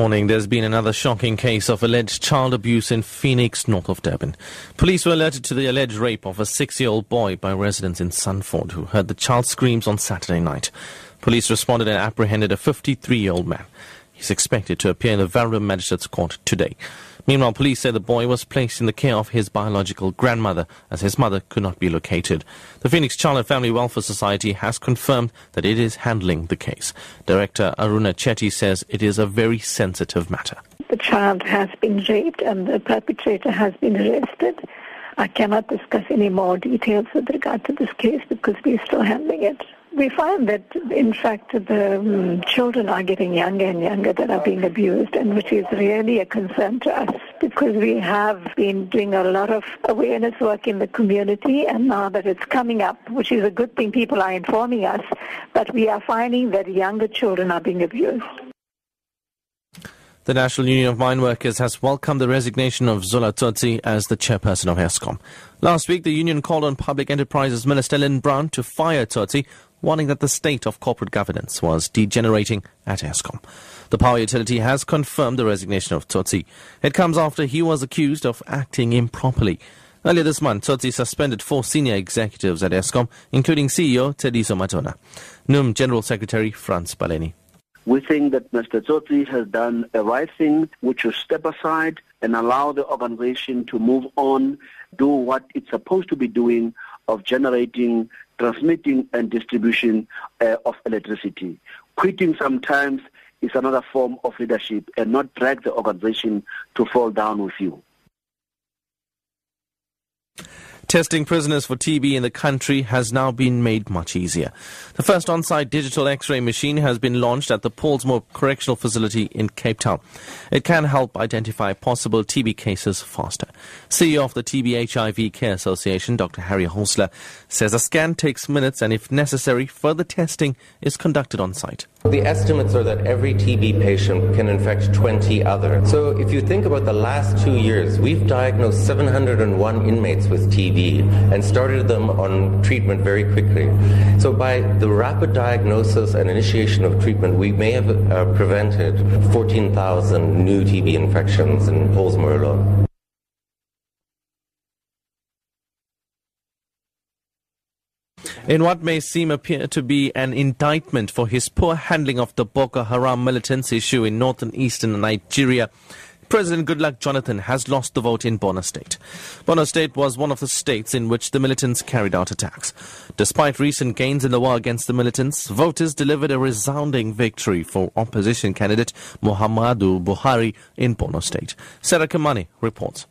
morning. There's been another shocking case of alleged child abuse in Phoenix, north of Durban. Police were alerted to the alleged rape of a six-year-old boy by residents in Sunford who heard the child's screams on Saturday night. Police responded and apprehended a 53-year-old man. He's expected to appear in the Verulam Magistrates Court today. Meanwhile, police say the boy was placed in the care of his biological grandmother as his mother could not be located. The Phoenix Child and Family Welfare Society has confirmed that it is handling the case. Director Aruna Chetty says it is a very sensitive matter. The child has been raped and the perpetrator has been arrested. I cannot discuss any more details with regard to this case because we're still handling it. We find that, in fact, the um, children are getting younger and younger that are being abused, and which is really a concern to us because we have been doing a lot of awareness work in the community, and now that it's coming up, which is a good thing, people are informing us, but we are finding that younger children are being abused. The National Union of Mine Workers has welcomed the resignation of Zola Tsotsi as the chairperson of Eskom. Last week, the union called on Public Enterprises Minister Lynne Brown to fire Tsotsi warning that the state of corporate governance was degenerating at Eskom. The power utility has confirmed the resignation of Tsotsi. It comes after he was accused of acting improperly. Earlier this month, Tsotsi suspended four senior executives at Eskom, including CEO Tshediso Matona. NUM General Secretary Frans Baleni. We think that Mr. Tsotsi has done a right thing, which is step aside and allow the organization to move on, do what it's supposed to be doing of generating transmitting and distribution uh, of electricity. Quitting sometimes is another form of leadership and not drag the organization to fall down with you. Testing prisoners for TB in the country has now been made much easier. The first on-site digital X-ray machine has been launched at the Pollsmoor Correctional Facility in Cape Town. It can help identify possible TB cases faster. CEO of the TB HIV Care Association, Dr. Harry Hausler, says a scan takes minutes and if necessary, further testing is conducted on site. The estimates are that every TB patient can infect 20 others. So if you think about the last two years, we've diagnosed 701 inmates with TB and started them on treatment very quickly. So by the rapid diagnosis and initiation of treatment, we may have uh, prevented 14,000 new TB infections in Pollsmoor alone. In what may seem appear to be an indictment for his poor handling of the Boko Haram militants issue in northern eastern Nigeria, President Goodluck Jonathan has lost the vote in Borno State. Borno State was one of the states in which the militants carried out attacks. Despite recent gains in the war against the militants, voters delivered a resounding victory for opposition candidate Muhammadu Buhari in Borno State. Sarah Kamani reports.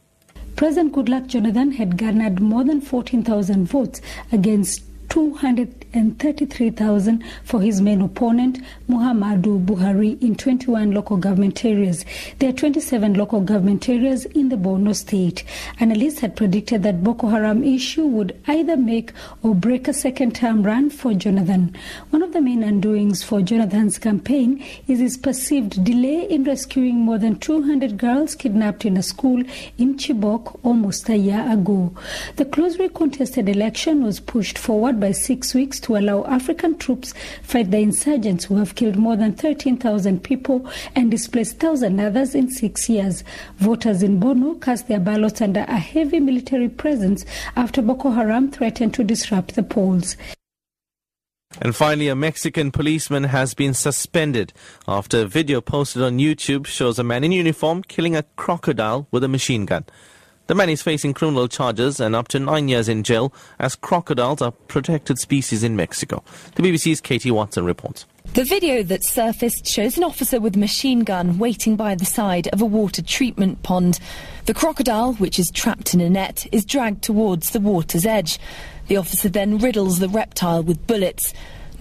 President Goodluck Jonathan had garnered more than 14,000 votes against 233,000 for his main opponent, Muhammadu Buhari, in 21 local government areas. There are 27 local government areas in the Borno state. Analysts had predicted that Boko Haram issue would either make or break a second term run for Jonathan. One of the main undoings for Jonathan's campaign is his perceived delay in rescuing more than 200 girls kidnapped in a school in Chibok almost a year ago. The closely contested election was pushed forward by six weeks to allow African troops fight the insurgents who have killed more than 13,000 people and displaced 1,000 others in six years. Voters in Borno cast their ballots under a heavy military presence after Boko Haram threatened to disrupt the polls. And finally, a Mexican policeman has been suspended after a video posted on YouTube shows a man in uniform killing a crocodile with a machine gun. The man is facing criminal charges and up to nine years in jail as crocodiles are protected species in Mexico. The BBC's Katie Watson reports. The video that surfaced shows an officer with a machine gun waiting by the side of a water treatment pond. The crocodile, which is trapped in a net, is dragged towards the water's edge. The officer then riddles the reptile with bullets.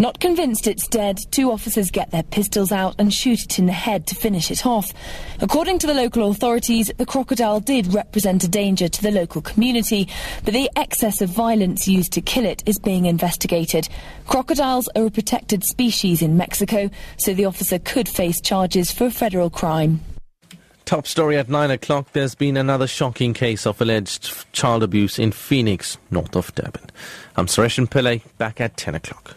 Not convinced it's dead, two officers get their pistols out and shoot it in the head to finish it off. According to the local authorities, the crocodile did represent a danger to the local community, but the excess of violence used to kill it is being investigated. Crocodiles are a protected species in Mexico, so the officer could face charges for a federal crime. Top story at 9 o'clock. There's been another shocking case of alleged child abuse in Phoenix, north of Durban. I'm Sareshen Pillay, back at 10 o'clock.